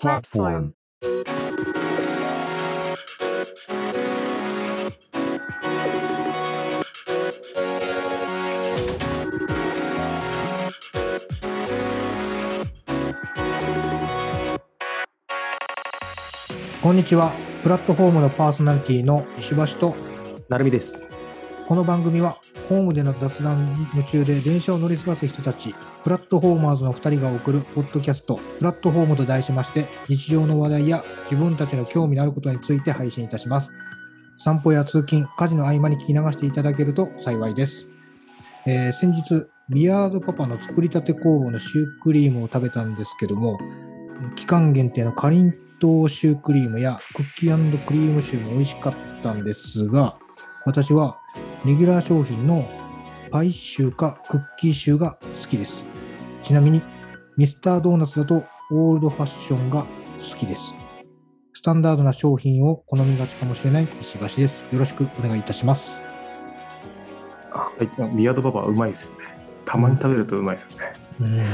platform. こんにちは。プラットフォームのパーソナリティの石橋と、なるみです。この番組は、ホームでの雑談に夢中で電車を乗り過ごす人たち、プラットフォーマーズの2人が送るポッドキャスト、プラットフォームと題しまして、日常の話題や自分たちの興味のあることについて配信いたします。散歩や通勤、家事の合間に聞き流していただけると幸いです。えー先日、ビアードパパの作りたて工房のシュークリームを食べたんですけども、期間限定のかりんとうシュークリームやクッキークリームシューも美味しかったんですが、私はレギュラー商品のパイシューかクッキーシューが好きです。ちなみに、ミスタードーナツだとオールドファッションが好きです。スタンダードな商品を好みがちかもしれない石橋です。よろしくお願いいたします。あはい、ビアードババアうまいですよね。たまに食べるとうまいですよね。うん。は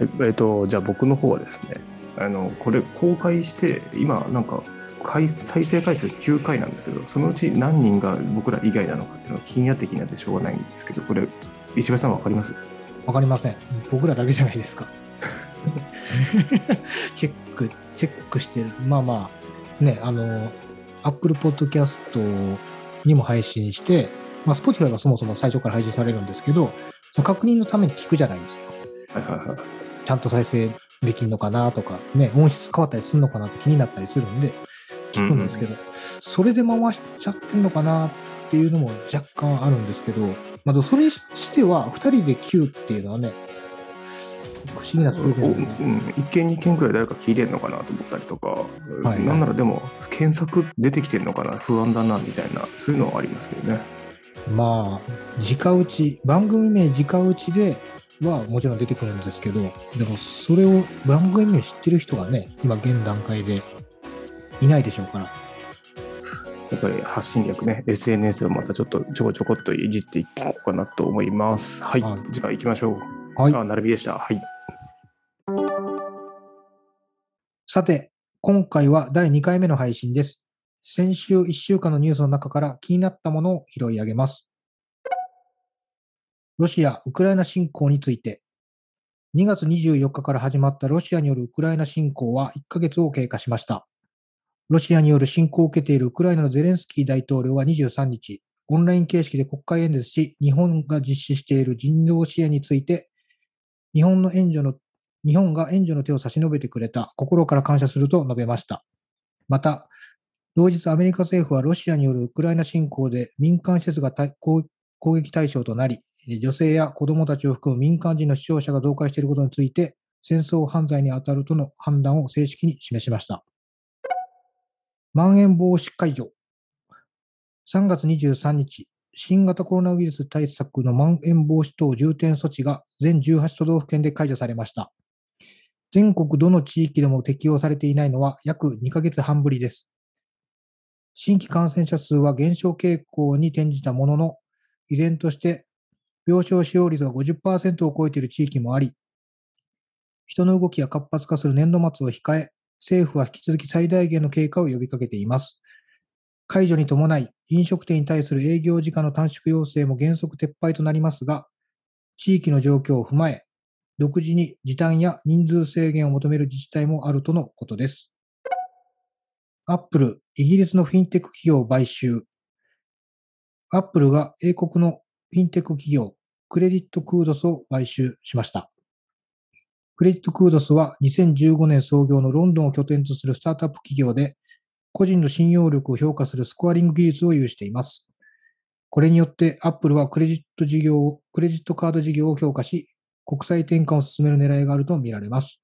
い、えっ、と、じゃあ僕の方はですね、あの、これ公開して、今なんか、回再生回数9回なんですけど、そのうち何人が僕ら以外なのかっていうのが気になって気になってしょうがないんですけど、これ、石橋さんわかります？わかりません。僕らだけじゃないですか。チェック、チェックしてる。まあまあ、ね、あの、Apple Podcast にも配信して、まあ、Spotify はそもそも最初から配信されるんですけど、その確認のために聞くじゃないですか。はいはいはい。ちゃんと再生できるのかなとか、ね、音質変わったりするのかなって気になったりするんで、聞くんですけど、それで回しちゃってんのかなっていうのも若干あるんですけど、まずそれにしては、2人で9っていうのはね、不思議な数字ですね。うん、1件2件くらい誰か聞いてんのかなと思ったりとか、はいなんならでも検索出てきてんのかな不安だなみたいなそういうのはありますけどねまあ、直打ち、番組名直打ちではもちろん出てくるんですけど、でもそれを番組名知ってる人がね、今現段階でいないでしょうから。やっぱり発信力ね SNS をまたちょっとちょこちょこっといじっていこうかなと思いますはい、はいじゃあ行きましょうはい。あなるみでしたはいさて、今回は第2回目の配信です。先週1週間のニュースの中から気になったものを拾い上げます。ロシア・ウクライナ侵攻について、2月24日から始まったロシアによるウクライナ侵攻は1ヶ月を経過しました。ロシアによる侵攻を受けているウクライナのゼレンスキー大統領は23日、オンライン形式で国会演説し、日本が実施している人道支援について、日本の援助の日本が援助の手を差し伸べてくれた心から感謝すると述べました。また、同日アメリカ政府はロシアによるウクライナ侵攻で民間施設が攻撃対象となり、女性や子供たちを含む民間人の死傷者が増加していることについて、戦争犯罪に当たるとの判断を正式に示しました。まん延防止解除。3月23日、新型コロナウイルス対策のまん延防止等重点措置が全18都道府県で解除されました。全国どの地域でも適用されていないのは約2ヶ月半ぶりです。新規感染者数は減少傾向に転じたものの、依然として病床使用率が50%を超えている地域もあり、人の動きが活発化する年度末を控え、政府は引き続き最大限の経過を呼びかけています。解除に伴い、飲食店に対する営業時間の短縮要請も原則撤廃となりますが、地域の状況を踏まえ、独自に時短や人数制限を求める自治体もあるとのことです。アップル、イギリスのフィンテック企業を買収。アップルが英国のフィンテック企業、クレディットクードスを買収しました。クレディットクードスは2015年創業のロンドンを拠点とするスタートアップ企業で、個人の信用力を評価するスコアリング技術を有しています。これによって、アップルはクレジット事業を、クレジットカード事業を強化し、国際転換を進める狙いがあるとみられます。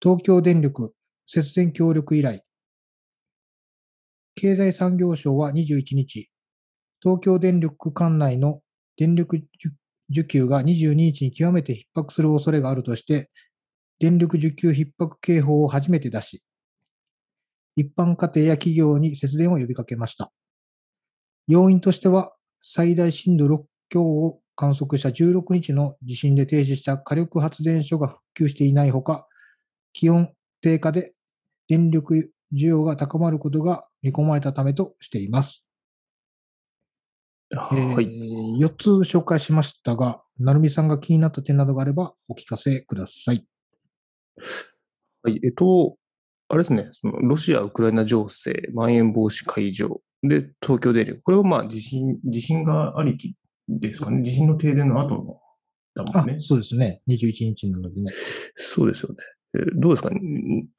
東京電力節電協力依頼。経済産業省は21日、東京電力管内の電力需給が22日に極めて逼迫する恐れがあるとして、電力需給逼迫警報を初めて出し、一般家庭や企業に節電を呼びかけました。要因としては、最大震度6強を観測した16日の地震で停止した火力発電所が復旧していないほか、気温低下で電力需要が高まることが見込まれたためとしています。えーはい。4つ紹介しましたが、なるみさんが気になった点などがあればお聞かせください。はい。えっと、あれですね、そのロシア・ウクライナ情勢、まん延防止解除で東京電力。これはまあ地震、地震がありきですかね。地震の停電の後のだもあんね、。そうですね。21日なのでね。そうですよね。えーどうですか？ん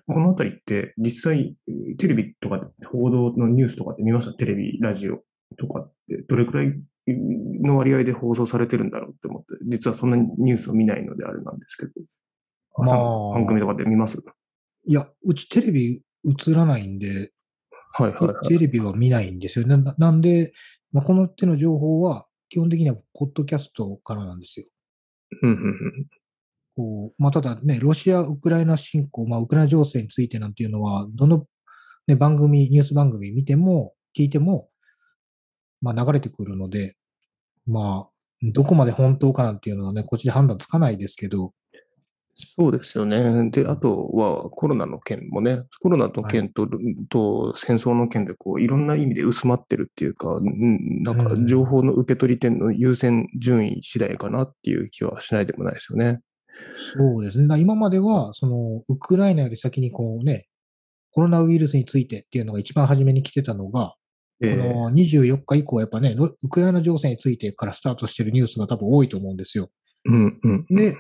このあたりって実際テレビとかで報道のニュースとかで見ました？テレビ、ラジオとかってどれくらいの割合で放送されてるんだろうって思って、実はそんなにニュースを見ないのであれなんですけど、朝の番組とかで見ます？いや、うちテレビ映らないんで、はいはいはい。テレビは見ないんですよ。ななんで、まあ、この手の情報は基本的にはポッドキャストからなんですよ。うんうんうんこうまあ、ただね、ロシア・ウクライナ侵攻、まあ、ウクライナ情勢についてなんていうのは、どの、ね、番組、ニュース番組見ても、聞いても、まあ、流れてくるので、まあ、どこまで本当かなんていうのはね、こっちで判断つかないですけど、そうですよね。で、あとはコロナの件もね、コロナの件と,、と戦争の件でこういろんな意味で薄まってるっていうか、うんなんかうん情報の受け取り点の優先順位次第かなっていう気はしないでもないですよね。そうですね。今までは、その、ウクライナより先にこうね、コロナウイルスについてっていうのが一番初めに来てたのが、ええこの24日以降、やっぱね、ロウクライナ情勢についてからスタートしてるニュースが多分多いと思うんですよ。うんうん。で、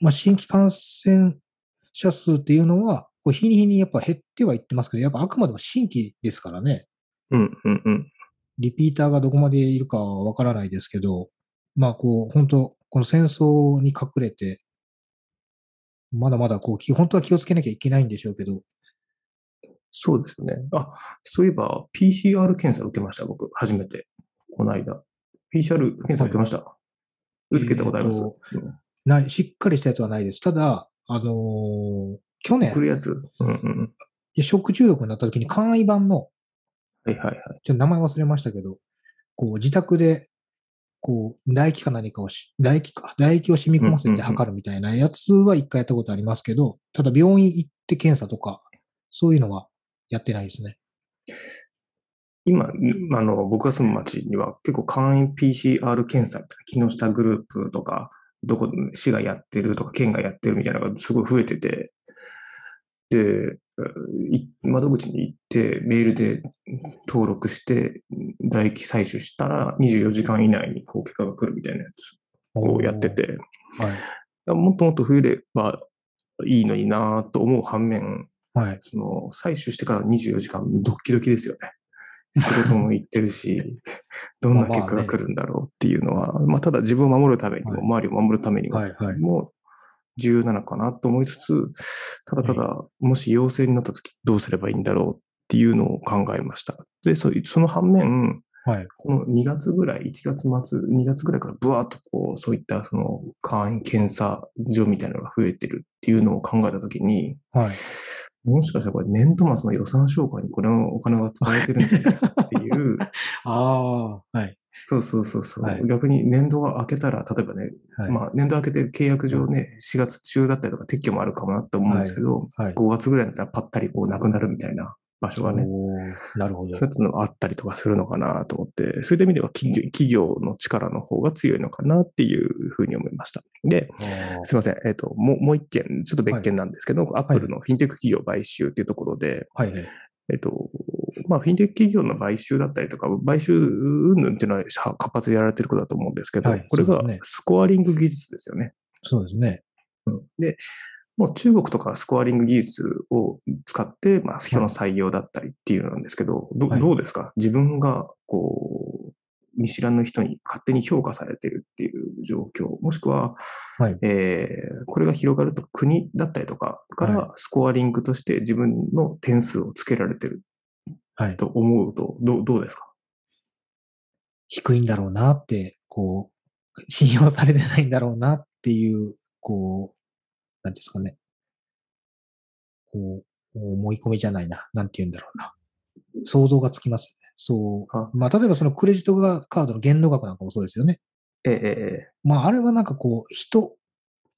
まあ、新規感染者数っていうのは、こう日に日にやっぱ減ってはいってますけど、やっぱあくまでも新規ですからね、うんうんうん。リピーターがどこまでいるかはわからないですけど、まあこう、本当この戦争に隠れて、まだまだこう、き本当は気をつけなきゃいけないんでしょうけど、そうですよね。あ、そういえば PCR 検査受けました、僕、初めて。この間。PCR 検査受けました。受けたことあります、えーとない、しっかりしたやつはないです。ただ、あのー去年送、るやつ？うんうん。いや食中毒になった時に簡易版の、はいはいはい。ちょっと名前忘れましたけど、こう自宅で、こう、唾液か何かをし、唾液か、唾液を染み込ませて測るみたいなやつは一回やったことありますけど、ただ病院行って検査とか、そういうのはやってないですね。今、んあの、僕が住む町には結構簡易 PCR 検査みたいな、木下グループとか、どこ、市がやってるとか、県がやってるみたいなのがすごい増えてて、で、い窓口に行って、メールで登録して、唾液採取したら24時間以内にこう結果が来るみたいなやつをやってて、はい。もっともっと増えればいいのになと思う反面、はい。その、採取してから24時間、ドッキドキですよね。仕事も行ってるし、どんな結果が来るんだろうっていうのは、まあ、ただ自分を守るためにも、はい周りを守るためにも、はい。はい。も重要なのかなと思いつつ、ただただ、もし陽性になった時どうすればいいんだろうっていうのを考えました。で、そその反面、はい。この2月ぐらい、1月末、2月ぐらいからブワーっとこう、そういったその簡易検査所みたいなのが増えてるっていうのを考えたときに、はい。もしかしたらこれ年度末の予算消化にこれのお金が使われてるんじゃないかっていう、ああ、はい。そうそうそうそう、はい逆に年度が明けたら、例えばね、はい。まあ年度明けて契約上ね、4月中だったりとか撤去もあるかもなって思うんですけど、はい。5月ぐらいだったらパッタリこうなくなるみたいな場所がね、なるほど。そういうのがあったりとかするのかなと思って、そういった意味では企業企業の力の方が強いのかなっていうふうに思いました。で、すいません。えっ、と、もう、もう一件、ちょっと別件なんですけど、アップルのフィンテック企業買収っていうところで、はい。はい。えっ、と、まあ、フィンテック企業の買収だったりとか、買収云々っていうのは活発にやられてることだと思うんですけど、はいこれがスコアリング技術ですよね。そうですね。うんで、もう中国とかスコアリング技術を使って、まあ、人の採用だったりっていうのなんですけど、どはい。どうですか？自分が、こう、見知らぬ人に勝手に評価されてるっていう状況、もしくは、はい。えーこれが広がると国だったりとかかはらスコアリングとして自分の点数をつけられてるはい。と思うと、どうどうですか？低いんだろうなって、こう、信用されてないんだろうなっていう、こう、なんですかね。こう、思い込みじゃないな。なんて言うんだろうな。想像がつきますよね。そあう。まあ、例えばそのクレジットカードの限度額なんかもそうですよね。ええええまあ、あれはなんかこう、人、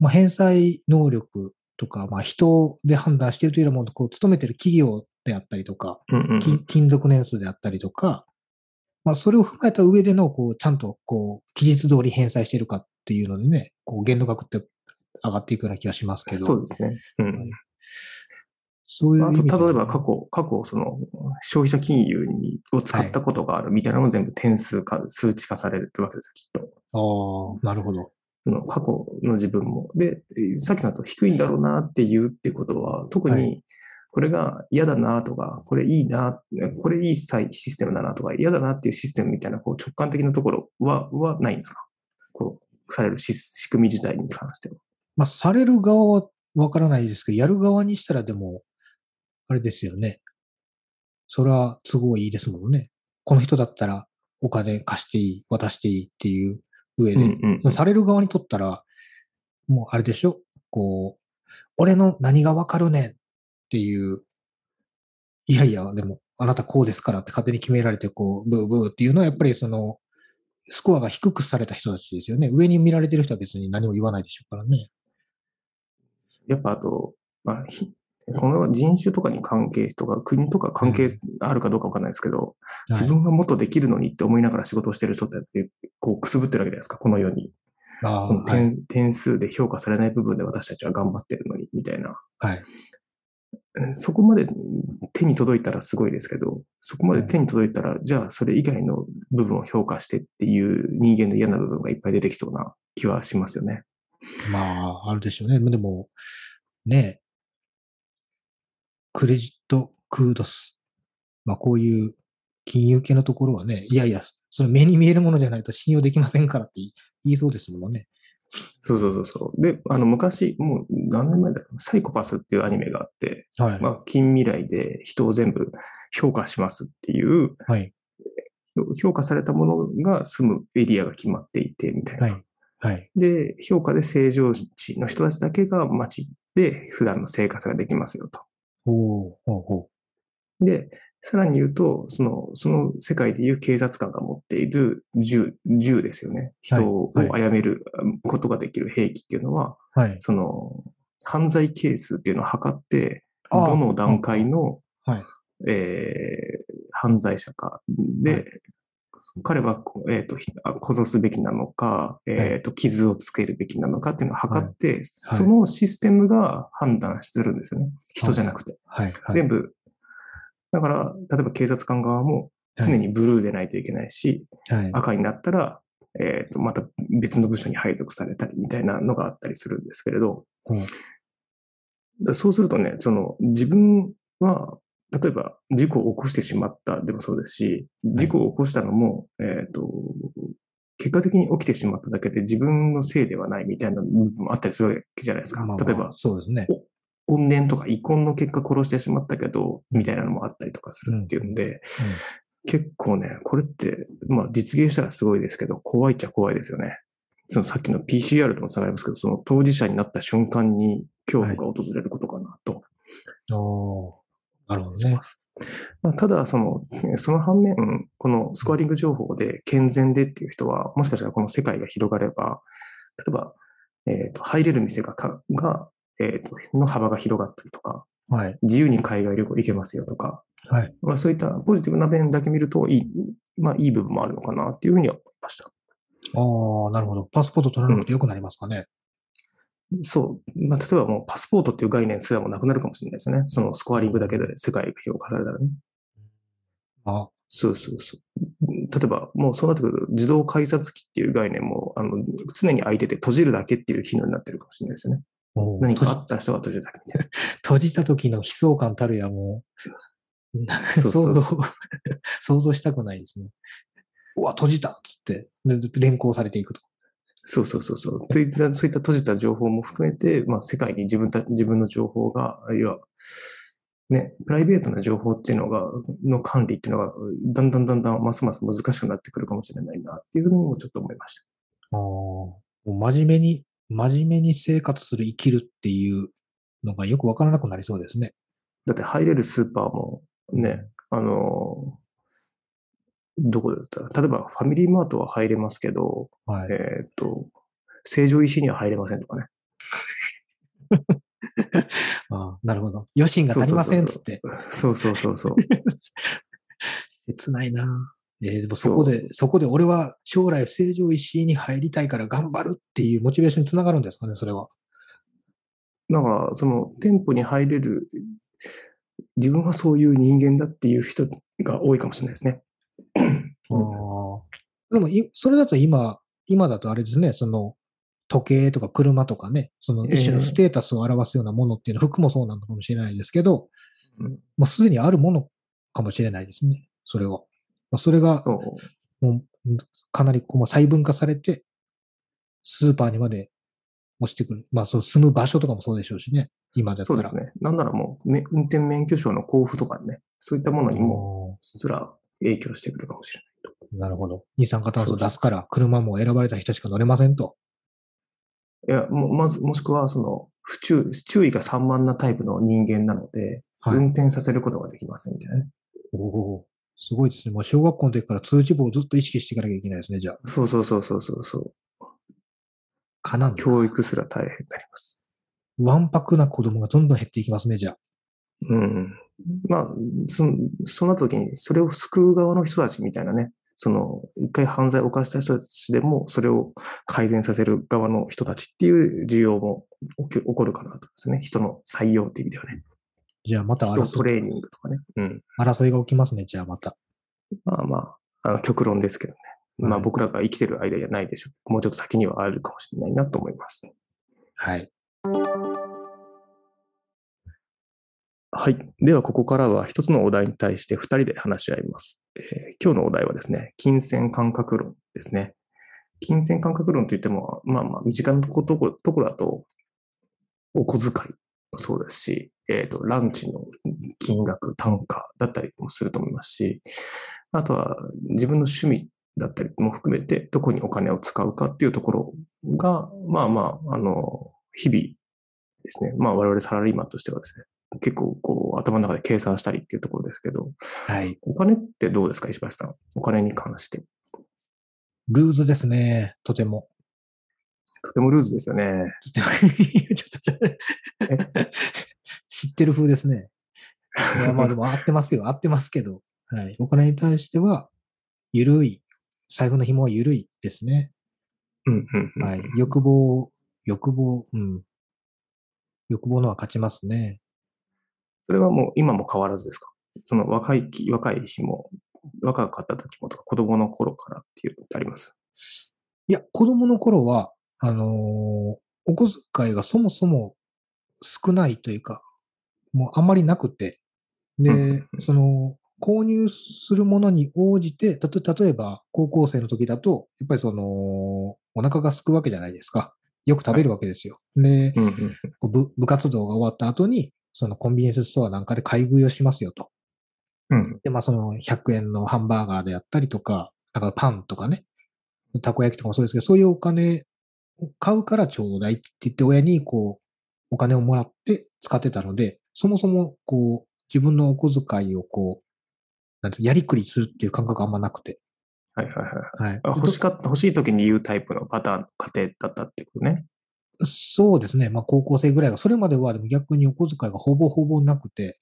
まあ、返済能力とか、まあ人で判断しているというよりも、こう、勤めてる企業であったりとか、うんうんうん金勤続年数であったりとか、まあそれを踏まえた上での、こう、ちゃんと、こう、期日通り返済しているかっていうのでね、こう、限度額って上がっていくような気がしますけど、そうですね。うんはいそういうあと例えば過去、過去、その、消費者金融にを使ったことがあるみたいなのも全部点数化、数値化されるわけですよ、きっと。ああ、なるほど。その過去の自分も。で、えーさっきのと低いんだろうなって言うってことは、特はにこれが嫌だなとか、これいいな、これいいサイシステムだなとか、嫌だなっていうシステムみたいなこう直感的なところは、はないんですか？こう、されるし仕組み自体に関しては。まあ、される側はわからないですけど、やる側にしたらでも、あれですよね。それは都合いいですもんね。この人だったらお金貸していい、渡していいっていう上で、うんうんされる側にとったら、もうあれでしょ？こう、俺の何がわかるねんっていう、いやいや、でも、あなたこうですからって勝手に決められて、こう、ブーブーっていうのは、やっぱりその、スコアが低くされた人たちですよね。上に見られてる人は別に何も言わないでしょうからね。やっぱあと、まあ、ひこの人種とかに関係とか、国とか関係あるかどうかわかんないですけど、自はい分はもっとできるのにって思いながら仕事をしてる人って、こう、くすぶってるわけじゃないですか、この世に。ああ、このはい。点点数で評価されない部分で私たちは頑張ってるのに、みたいな。はい。うんそこまで手に届いたらすごいですけど、そこまで手に届いたら、じゃあそれ以外の部分を評価してっていう人間の嫌な部分がいっぱい出てきそうな気はしますよね。まあ、あるでしょうね。でも、ねえ、クレジットクードス。まあ、こういう金融系のところはね、いやいや、その目に見えるものじゃないと信用できませんからって言い言いそうですもんね。そうそうそうそう。で、あの昔、もう何年前だろう、サイコパスっていうアニメがあって、はい。まあ、近未来で人を全部評価しますっていう、はい。評価されたものが住むエリアが決まっていて、みたいな。はい。はい。で、評価で正常値の人たちだけが街で普段の生活ができますよと。おーほうほで、さらに言うと、その、その世界でいう警察官が持っている銃、銃ですよね。人をはい殺めることができる兵器っていうのは、う。はい。その、犯罪係数っていうのを測って、どの段階の、はいえー犯罪者かで、はい彼は、えっ、と、ひあ殺すべきなのか、えっ、と、傷をつけるべきなのかっていうのを測って、そのシステムが判断するんですよね。人じゃなくて。はい。はい。全部。だから、例えば警察官側も常にブルーでないといけないし、はい。赤になったら、えっ、と、また別の部署に配属されたりみたいなのがあったりするんですけれど、ほうだそうするとね、その自分は、例えば事故を起こしてしまったでもそうですし、事故を起こしたのも、えっ、と、結果的に起きてしまっただけで自分のせいではないみたいな部分もあったりするわけじゃないですか。まあまあ例えば、そうですね。怨念とか遺恨の結果殺してしまったけど、みたいなのもあったりとかするっていうんで、結構ね、これって、まあ実現したらすごいですけど、怖いっちゃ怖いですよね。そのさっきの PCR ともつながりますけど、その当事者になった瞬間に恐怖が訪れることかなとうん。なるほどねしま。あ、ただ、その、その反面、このスコアリング情報で健全でっていう人は、もしかしたらこの世界が広がれば、例えば、えっ、と、入れる店がか、が、えっ、と、の幅が広がったりとか、はい。自由に海外旅行行けますよとか、はい。まあ、そういったポジティブな面だけ見るといい、まあ、いい部分もあるのかなっていうふうには思いました。ああ、なるほど。パスポート取らなくてよくなりますかね。そう。まあ、例えばもうパスポートっていう概念すらもなくなるかもしれないですね。そのスコアリングだけで世界が評価されたらね。あそうそうそう。例えば、もうそうなってくると、自動改札機っていう概念も、あの、常に開いてて閉じるだけっていう機能になってるかもしれないですよね。何かあ閉った人が閉じるだけみたいな。じ 閉じた時の悲壮感たるやもう、そうそう想そう 像、想像したくないですね。うわ、閉じたっつって、で連行されていくと。そうそうそうそう。といった、そういった閉じた情報も含めて、まあ、世界に自分た、自分の情報が、あるいは、ね、プライベートな情報っていうのが、の管理っていうのが、だんだんだんだんますます難しくなってくるかもしれないな、っていうふうにもちょっと思いました。あーもう真面目に、真面目に生活する、生きるっていうのがよくわからなくなりそうですね。だって入れるスーパーもね、あの、どこだった？ら、例えばファミリーマートは入れますけど、はい。えーっと、成城石井には入れませんとかね。ああなるほど。余震が足りませんっつって。そうそうそうそう。切ないな。えーでもそこで、そこで俺は将来成城石井に入りたいから頑張るっていうモチベーションにつながるんですかね、それは。だから、その店舗に入れる、自分はそういう人間だっていう人が多いかもしれないですね。ああでもい、それだと今、今だとあれですね、その、時計とか車とかね、その一種のステータスを表すようなものっていうのは、服もそうなのかもしれないですけど、うんもうすでにあるものかもしれないですね、それは。まあ、それが、もうかなりこう細分化されて、スーパーにまで落ちてくる。まあ、そう、住む場所とかもそうでしょうしね、今だったら。そうですね。なんならもう、め運転免許証の交付とかね、そういったものにも、おすら影響してくるかもしれないーなるほど。二酸化炭素出すから、車も選ばれた人しか乗れませんと。と。いや、もまず、もしくは、その、不注注意が散漫なタイプの人間なので、はい。運転させることができませんみたいなね。おおすごいですね。もう小学校の時から通知簿をずっと意識していかなきゃいけないですね、じゃあ。そうそうそうそうそうそう。かなんだ。教育すら大変になります。わんぱくな子供がどんどん減っていきますね、じゃあ。うん。まあ、その、そうなった時に、それを救う側の人たちみたいなね、その、一回犯罪を犯した人たちでも、それを改善させる側の人たちっていう需要も起き起こるかなとですね。人の採用っていう意味ではね。じゃあまた人争いトレーニングとかね。うん。争いが起きますね、じゃあまた。まあまあ、あの極論ですけどね。まあはい僕らが生きてる間じゃないでしょう。もうちょっと先にはあるかもしれないなと思います。はい。はい。では、ここからは一つのお題に対して二人で話し合います。えー今日のお題はですね、金銭感覚論ですね。金銭感覚論といっても、まあまあ、身近なところところだと、お小遣いもそうですし、えっ、と、ランチの金額、単価だったりもすると思いますし、あとは自分の趣味だったりも含めて、どこにお金を使うかっていうところが、まあまあ、あの、日々ですね、まあ我々サラリーマンとしてはですね、結構こう頭の中で計算したりっていうところですけど、はい。お金ってどうですか、石橋さん？お金に関して。ルーズですね、とても。とてもルーズですよね。ちょっとちょっと知ってる風ですね。いや、まあでも合ってますよ。合ってますけど。はい。お金に対しては、ゆるい。財布の紐はゆるいですね。うんうんうん。はい。欲望、欲望、うん。欲望のは勝ちますね。それはもう今も変わらずですか？その若いき、若い日も、若かった時もとか、子供の頃からっていうのってあります？いや、子供の頃は、あのーお小遣いがそもそも少ないというか、もうあんまりなくて、でその、購入するものに応じて、たと例えば高校生の時だと、やっぱりその、お腹が空くわけじゃないですか。よく食べるわけですよ。で、部部活動が終わった後に、そのコンビニエンスストアなんかで買い食いをしますよと。うん。で、まあその100円のハンバーガーであったりとか、なんかパンとかね、たこ焼きとかもそうですけど、そういうお金を買うからちょうだいって言って親にこう、お金をもらって使ってたので、そもそもこう、自分のお小遣いをこう、なんてやりくりするっていう感覚あんまなくて。はいはいはい。はい。あ欲しかった、欲しい時に言うタイプのパターン、家庭だったってことね。そうですね。まあ高校生ぐらいが、それまではでも逆にお小遣いがほぼほぼなくて、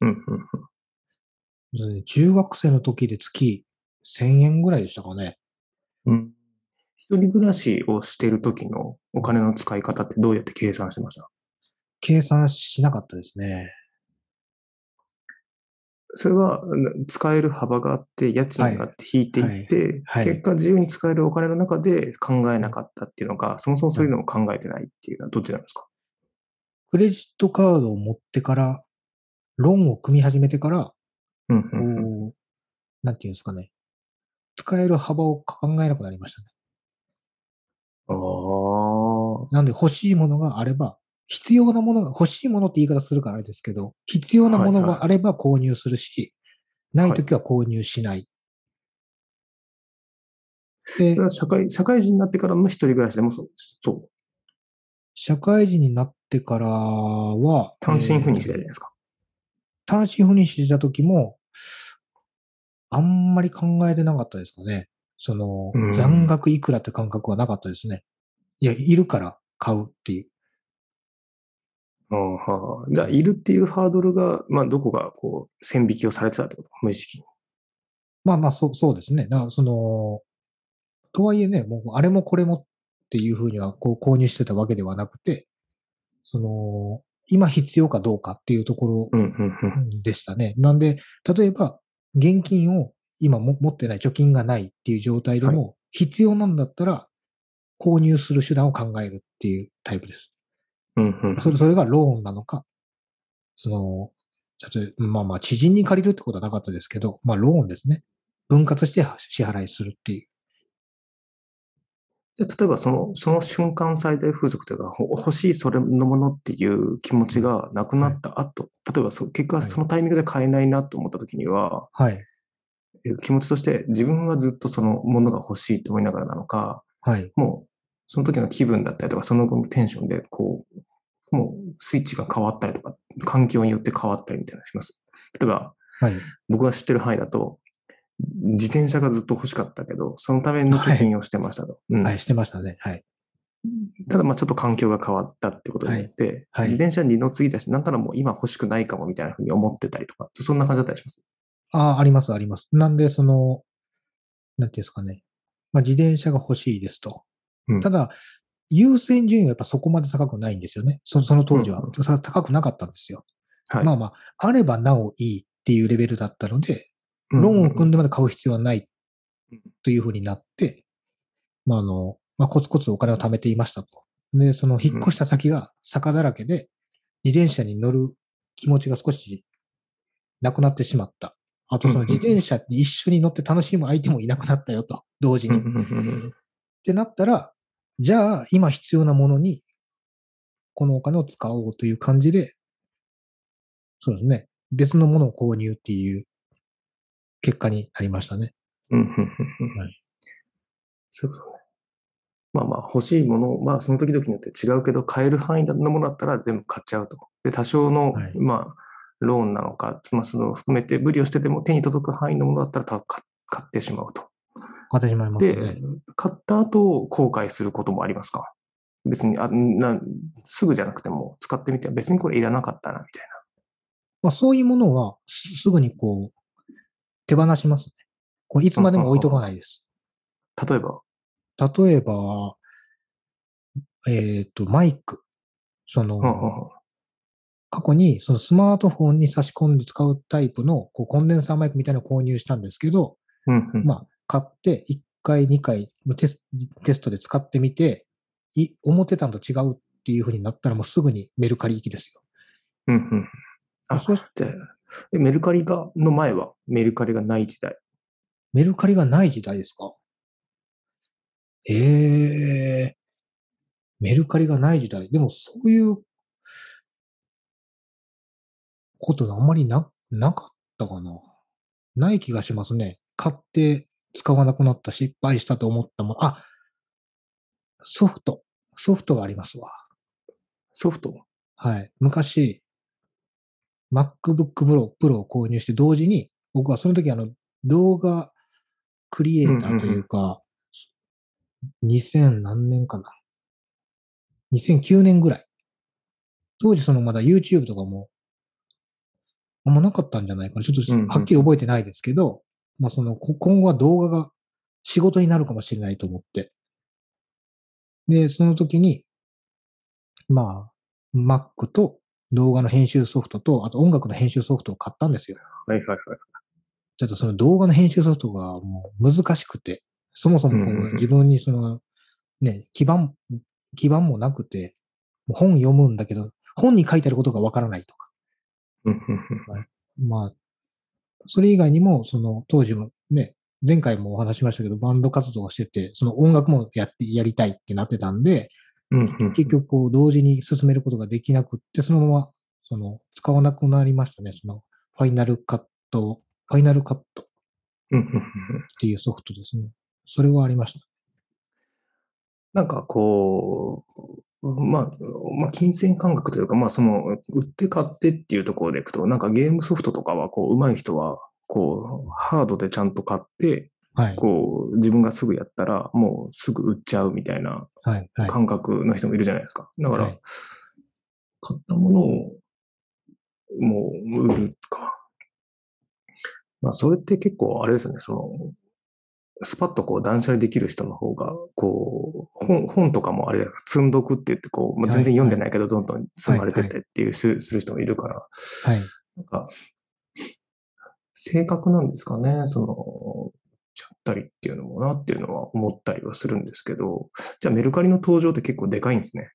うんうんうん。中学生の時で月1000円ぐらいでしたかね。うん。一人暮らしをしている時のお金の使い方ってどうやって計算してました？計算しなかったですね。それはうん使える幅があって、家賃があって引いていって、結果自由に使えるお金の中で考えなかったっていうのか、そもそもそういうのを考えてないっていうのはどっちなんですか？クレジットカードを持ってから、ローンを組み始めてから、うんこうんうんう、なんていうんですかね。使える幅を考えなくなりましたね。ああ。なんで欲しいものがあれば、必要なものが、欲しいものって言い方するからあれですけど、必要なものがあれば購入するし、ないときは購入しない。でそれ、は社会、社会人になってからの一人暮らしでもそうそう。社会人になってからは、単身赴任してたじゃえーないですか。単身赴任してた時も、あんまり考えてなかったですかね。そのうん、残額いくらって感覚はなかったですね。いや、いるから買うっていう。あ、じゃあ、いるっていうハードルが、まあ、どこかこう、線引きをされてたってこと？無意識に。まあまあ、そう、そうですね。だから、その、とはいえね、もう、あれもこれもっていうふうには、こう、購入してたわけではなくて、その、今必要かどうかっていうとこ。ろでしたね。なんで、例えば、現金を今も持ってない、貯金がないっていう状態でも、必要なんだったら、購入する手段を考えるっていうタイプです。うん、うん。それ、それがローンなのか、その、例えば、まあまあ、知人に借りるってことはなかったですけど、まあ、ローンですね。分割して支払いするっていう。じゃあ例えばその、その瞬間最大風速というか、ほ欲しいそれのものっていう気持ちがなくなった後、例えばそ結果はいそのタイミングで買えないなと思った時には、はい。え気持ちとして自分はずっとそのものが欲しいと思いながらなのか、はい。もうその時の気分だったりとか、その後のテンションで、こう、もうスイッチが変わったりとか、環境によって変わったりみたいなのします。例えば、はい。僕が知ってる範囲だと、自転車がずっと欲しかったけど、そのための貯金をしてましたと。うんはい。してましたね。はい。ただまあちょっと環境が変わったってことによって、はいはい自転車二の次だし、なんならもう今欲しくないかもみたいなふうに思ってたりとか、そんな感じだったりします？ああ、あります、あります。なんで、その、なんていうんですかね。まあ、自転車が欲しいですと。うんただ、優先順位はやっぱそこまで高くないんですよね。そその当時は高くなかったんですよ。はい。まあまあ、あればなおいいっていうレベルだったので、ローンを組んで、でまで買う必要はないうんというふうになって、まああの、まあコツコツお金を貯めていましたと。で、その引っ越した先が坂だらけで、自転車に乗る気持ちが少しなくなってしまった。あとその自転車に一緒に乗って楽しむ相手もいなくなったよと、同時に。ってなったら、じゃあ今必要なものにこのお金を使おうという感じで、そうですね。別のものを購入っていう結果になりましたね。うんうんうんうんはいそういうことね。まあまあ欲しいもの、まあその時々によって違うけど、買える範囲のものだったら全部買っちゃうと。で、多少の、はいまあ、ローンなのか、まあその含めて無理をしてでも手に届く範囲のものだったら買ってしまうと。買ってしまいますでね。、買った後後悔することもありますか？別にあな、すぐじゃなくても使ってみて、別にこれいらなかったな、みたいまあ、そういうものはすすぐにこう手放しますね。これいつまでも置いとかないです。な。例えば、例えば、えっ、と、マイク。その、はんはんはん過去にそのスマートフォンに差し込んで使うタイプのこうコンデンサーマイクみたいなのを購入したんですけど、うんうんまあ、買って1回、2回テステストで使ってみて、い思ってたのと違うっていう風になったらもうすぐにメルカリ行きですよ。うんうんあそうしじゃあえメルカリが、の前はメルカリがない時代？メルカリがない時代ですか？ええメルカリがない時代。でもそういうことあんまりな、なかったかな。ない気がしますね。買って使わなくなった、失敗したと思ったもん。あ、ソフト。ソフトがありますわ。ソフト？はい。昔、MacBook Pro, Pro を購入して同時に、僕はその時あの動画クリエイターというか、2000何年かな。2009年ぐらい。当時そのまだ YouTube とかも、あんまなかったんじゃないかな。ちょっうんうんとはっきり覚えてないですけど、まあそのこ今後は動画が仕事になるかもしれないと思って。で、その時に、まあ、Mac と動画の編集ソフトと、あと音楽の編集ソフトを買ったんですよ。はいはいはい。ちょっとその動画の編集ソフトがもう難しくて、そもそもこう自分にその、ね、基盤、基盤もなくて、本読むんだけど、本に書いてあることがわからないとか。まあ、それ以外にも、その当時もね、前回もお話ししましたけど、バンド活動をしてて、その音楽もやって、やりたいってなってたんで、うんうん結局こう同時に進めることができなくって、そのまま、その、使わなくなりましたね。その、ファイナルカット、ファイナルカットっていうソフトですね。それはありました。なんかこう、まあ、まあ、金銭感覚というか、まあ、その、売って買ってっていうところでいくと、なんかゲームソフトとかは、こう、上手い人は、こう、ハードでちゃんと買って、はい。こう、自分がすぐやったら、もうすぐ売っちゃうみたいな。感覚の人もいるじゃないですか。だから、はい買ったものを、もう売るか。まあ、それって結構あれですよね、その、スパッとこう断捨離できる人の方が、こう、本、本とかもあれ、積んどくって言って、こう、まあ、全然読んでないけど、どんどん積まれてってっていう、すする人もいるから、はい。なんか、性格なんですかね、その、ちゃったりっていうのもなっていうのは思ったりはするんですけど、じゃあメルカリの登場って結構でかいんですね。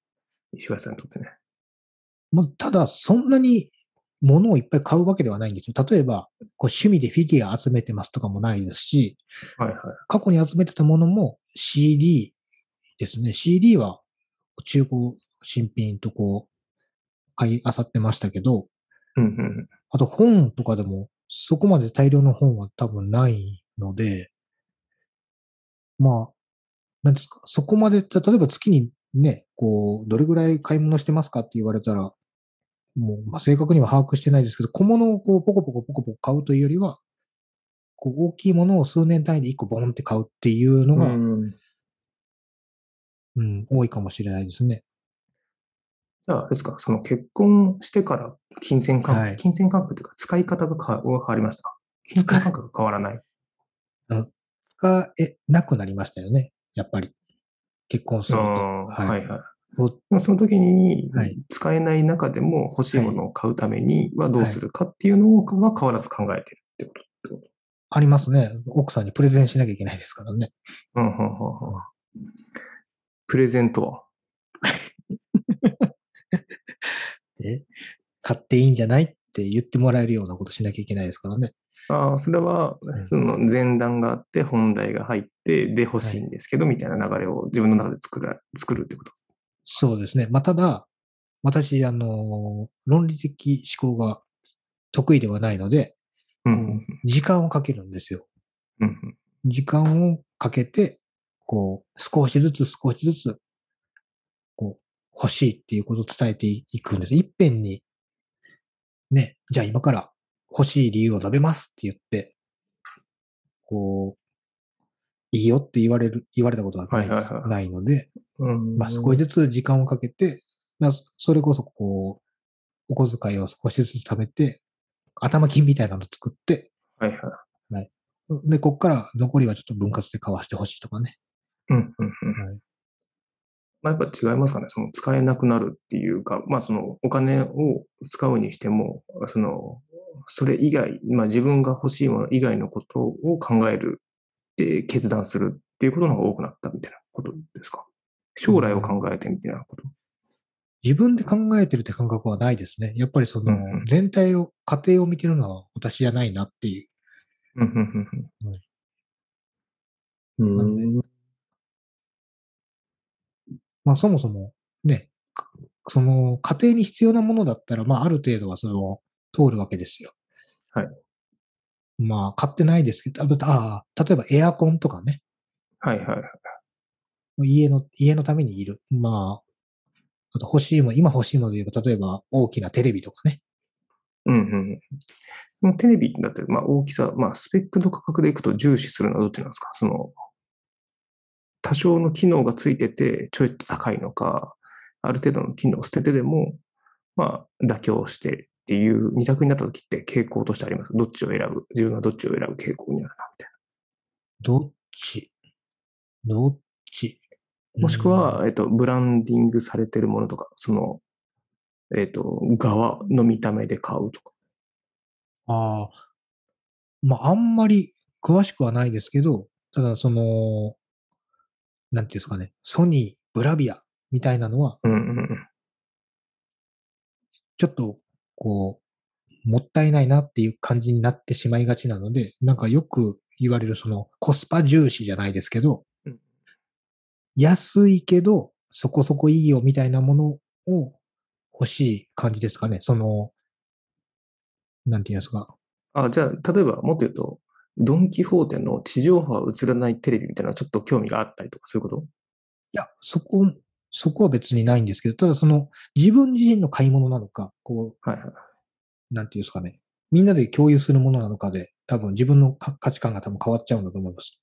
石橋さんにとってね。まあ、ただ、そんなに物をいっぱい買うわけではないんですよ。例えば、こう趣味でフィギュア集めてますとかもないですし、はいはい。過去に集めてたものも CD ですね。CD は中古新品とこう、買い漁ってましたけど、うんうん。あと本とかでもそこまで大量の本は多分ないので、まあ、なんですか、そこまで、例えば月にね、こう、どれぐらい買い物してますかって言われたら、もう、まあ、正確には把握してないですけど、小物をこう、ポコポコポコポコ買うというよりは、こう、大きいものを数年単位で1個ボンって買うっていうのが、うんうん、多いかもしれないですね。じゃあ、あれですか、その結婚してから金銭感覚、はい金銭感覚というか使い方が変わりました？か金銭感覚が変わらない？使えなくなりましたよね。やっぱり。結婚すると。あーはいはい。その時にはい。使えない中でも欲しいものを買うためにはどうするかっていうのをは変わらず考えてるってこと。ってことありますね。奥さんにプレゼンしなきゃいけないですからね。うんうんうんうん。プレゼントは？え？買っていいんじゃないって言ってもらえるようなことしなきゃいけないですからね。ああ、それはう、ん。その前段があって、本題が入って、で欲しいんですけど、みたいな流れを自分の中で作る、作るってこと？そうですね。まあ、ただ、私、あの、論理的思考が得意ではないので、う時間をかけるんですよ。うんうん時間をかけて、こう、少しずつ少しずつ、こう、欲しいっていうことを伝えていくんです。いっぺんに、ね、じゃあ今から欲しい理由を述べますって言って、こう、いいよって言われる、言われたことはないないので、うん。まあ少しずつ時間をかけて、なそれこそこう、お小遣いを少しずつ貯めて、頭金みたいなのを作って、はいはい。で、こっから残りはちょっと分割で交わしてほしいとかね。うんうんうん。はい。まあ、やっぱ違いますかね。その使えなくなるっていうか、まあそのお金を使うにしても、その、それ以外、まあ自分が欲しいもの以外のことを考えるって決断するっていうことの方が多くなったみたいなことですか？将来を考えてみたいなこと。自分で考えてるって感覚はないですね。やっぱりそのうんうん全体を、家庭を見てるのは私じゃないなっていう。うんうんうん。まあそもそもね、かその家庭に必要なものだったら、まあある程度はその通るわけですよ。はい。まあ買ってないですけど、あああ、例えばエアコンとかね、はいはい。家の、家のためにいる。まあ、あと欲しいもの、今欲しいもので言えば、例えば大きなテレビとかね。うんうんテレビだって、まあ大きさ、まあスペックの価格でいくと重視するのはどっちなんですか？その、多少の機能がついててちょいと高いのか、ある程度の機能を捨ててでも、まあ妥協してっていう二択になった時って傾向としてあります？どっちを選ぶ？自分はどっちを選ぶ傾向にあるな、みたいどっち？どっち？な。もしくは、えっと、ブランディングされてるものとか、その、えっと、側の見た目で買うとか。ああ、まあ、あんまり詳しくはないですけど、ただその、なんていうんですかね、ソニー、ブラビアみたいなのは、うんうんうん。ちょっと、こう、もったいないなっていう感じになってしまいがちなので、なんかよく言われるそのコスパ重視じゃないですけどうん、安いけどそこそこいいよみたいなものを欲しい感じですかね。その、なんていうんですか。あ、じゃあ、例えば、もっと言うと、ドン・キホーテの地上波は映らないテレビみたいなちょっと興味があったりとか、そういうこと？いや、そこ、そこは別にないんですけど、ただその自分自身の買い物なのか、こはいはい。う、なんていうんですかね。みんなで共有するものなのかで、多分自分のか価値観が多分変わっちゃうんだと思います。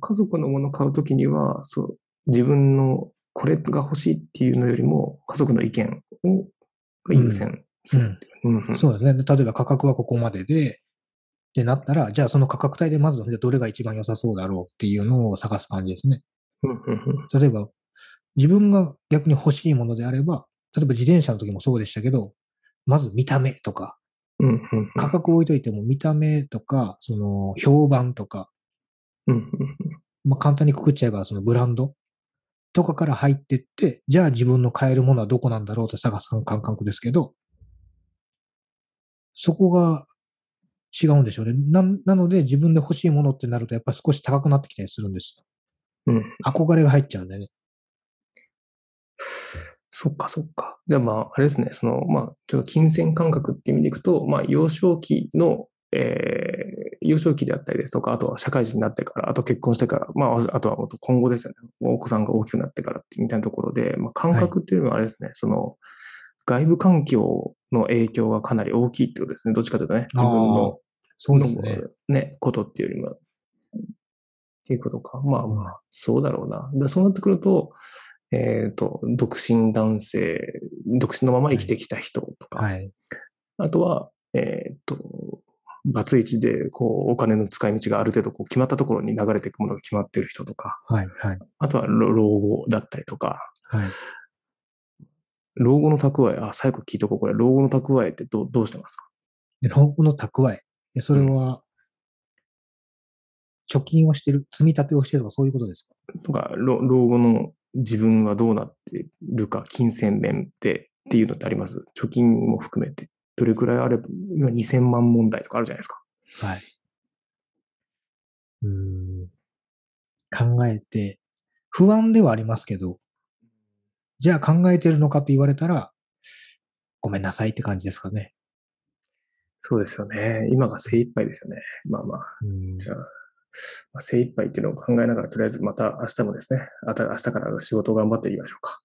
家族のものを買うときには、そう、自分のこれが欲しいっていうのよりも、家族の意見をが優先するっていう。うんうんそうですね。例えば価格はここまでで、ってなったら、じゃあその価格帯でまずどれが一番良さそうだろうっていうのを探す感じですね。うんうんうん例えば、自分が逆に欲しいものであれば、例えば自転車の時もそうでしたけど、まず見た目とか、うんうんうん価格を置いといても見た目とか、その評判とか、うんうんまあ、簡単にくくっちゃえばそのブランドとかから入ってって、じゃあ自分の買えるものはどこなんだろうって探す感覚ですけど、そこが違うんでしょうね。ななので自分で欲しいものってなるとやっぱり少し高くなってきたりするんですよ。うん憧れが入っちゃうんでね。そっかそっか。じゃあまあ、あれですね、その、まあ、ちょっと金銭感覚っていう意味でいくと、まあ、幼少期の、えー幼少期であったりですとか、あとは社会人になってから、あと結婚してから、まあ、あとはもっと今後ですよね。お子さんが大きくなってからってみたいなところで、まあ、感覚っていうのはあれですね、その、外部環境の影響がかなり大きいってことですね。どっちかというとね、自分のそうですね。ね、ことっていうよりも、っていうことか。まあまあ、そうだろうな。でそうなってくると、えっ、と、独身男性、独身のまま生きてきた人とか、はい。あとは、えっ、と、バツイチで、こう、お金の使い道がある程度、こう、決まったところに流れていくものが決まっている人とか、はい。はい。あとは老老後だったりとか、はい。老後の蓄え、あ、最後聞いとこう、これ、老後の蓄えってどうどうしてますか？で、老後の蓄え。でそれは、貯金をしてる、積み立てをしてるとかそういうことですか？とか、老老後の自分はどうなってるか、金銭面でっていうのってあります？貯金も含めて。どれくらいあれば、今2000万問題とかあるじゃないですか。はい。うーん。考えて、不安ではありますけど、じゃあ考えてるのかと言われたら、ごめんなさいって感じですかね。そうですよね。今が精一杯ですよね。まあまあ、うんじゃあ、まあ、精一杯っていうのを考えながら、とりあえずまた明日もですね、あた明日から仕事を頑張っていきましょうか。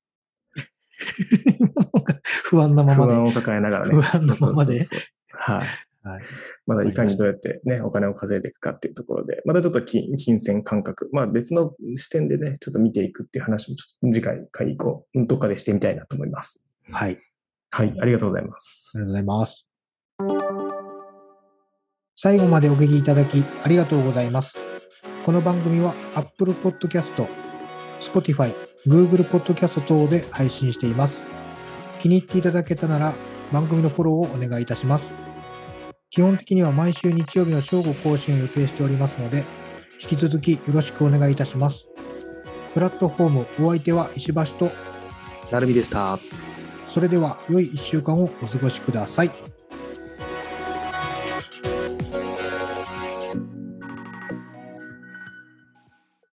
不安なままで。不安を抱えながらね。不安のままでそうそうそうはい。はい。まだいかにどうやってね、お金を稼いでいくかっていうところで、またちょっと金金銭感覚、まあ別の視点でね、ちょっと見ていくっていう話もちょっと次回、回以降、どっかでしてみたいなと思います。はい。はい、ありがとうございまあす。りがとうございます。最後までお聞きいただきありがとうございます。この番組は Apple Podcast、Spotify、Google Podcast 等で配信しています。気に入っていただけたなら番組のフォローをお願いいたします。基本的には毎週日曜日の正午更新を予定しておりますので、引き続きよろしくお願いいたします。プラットフォームお相手は石橋と、なるみでした。それでは良い1週間をお過ごしください。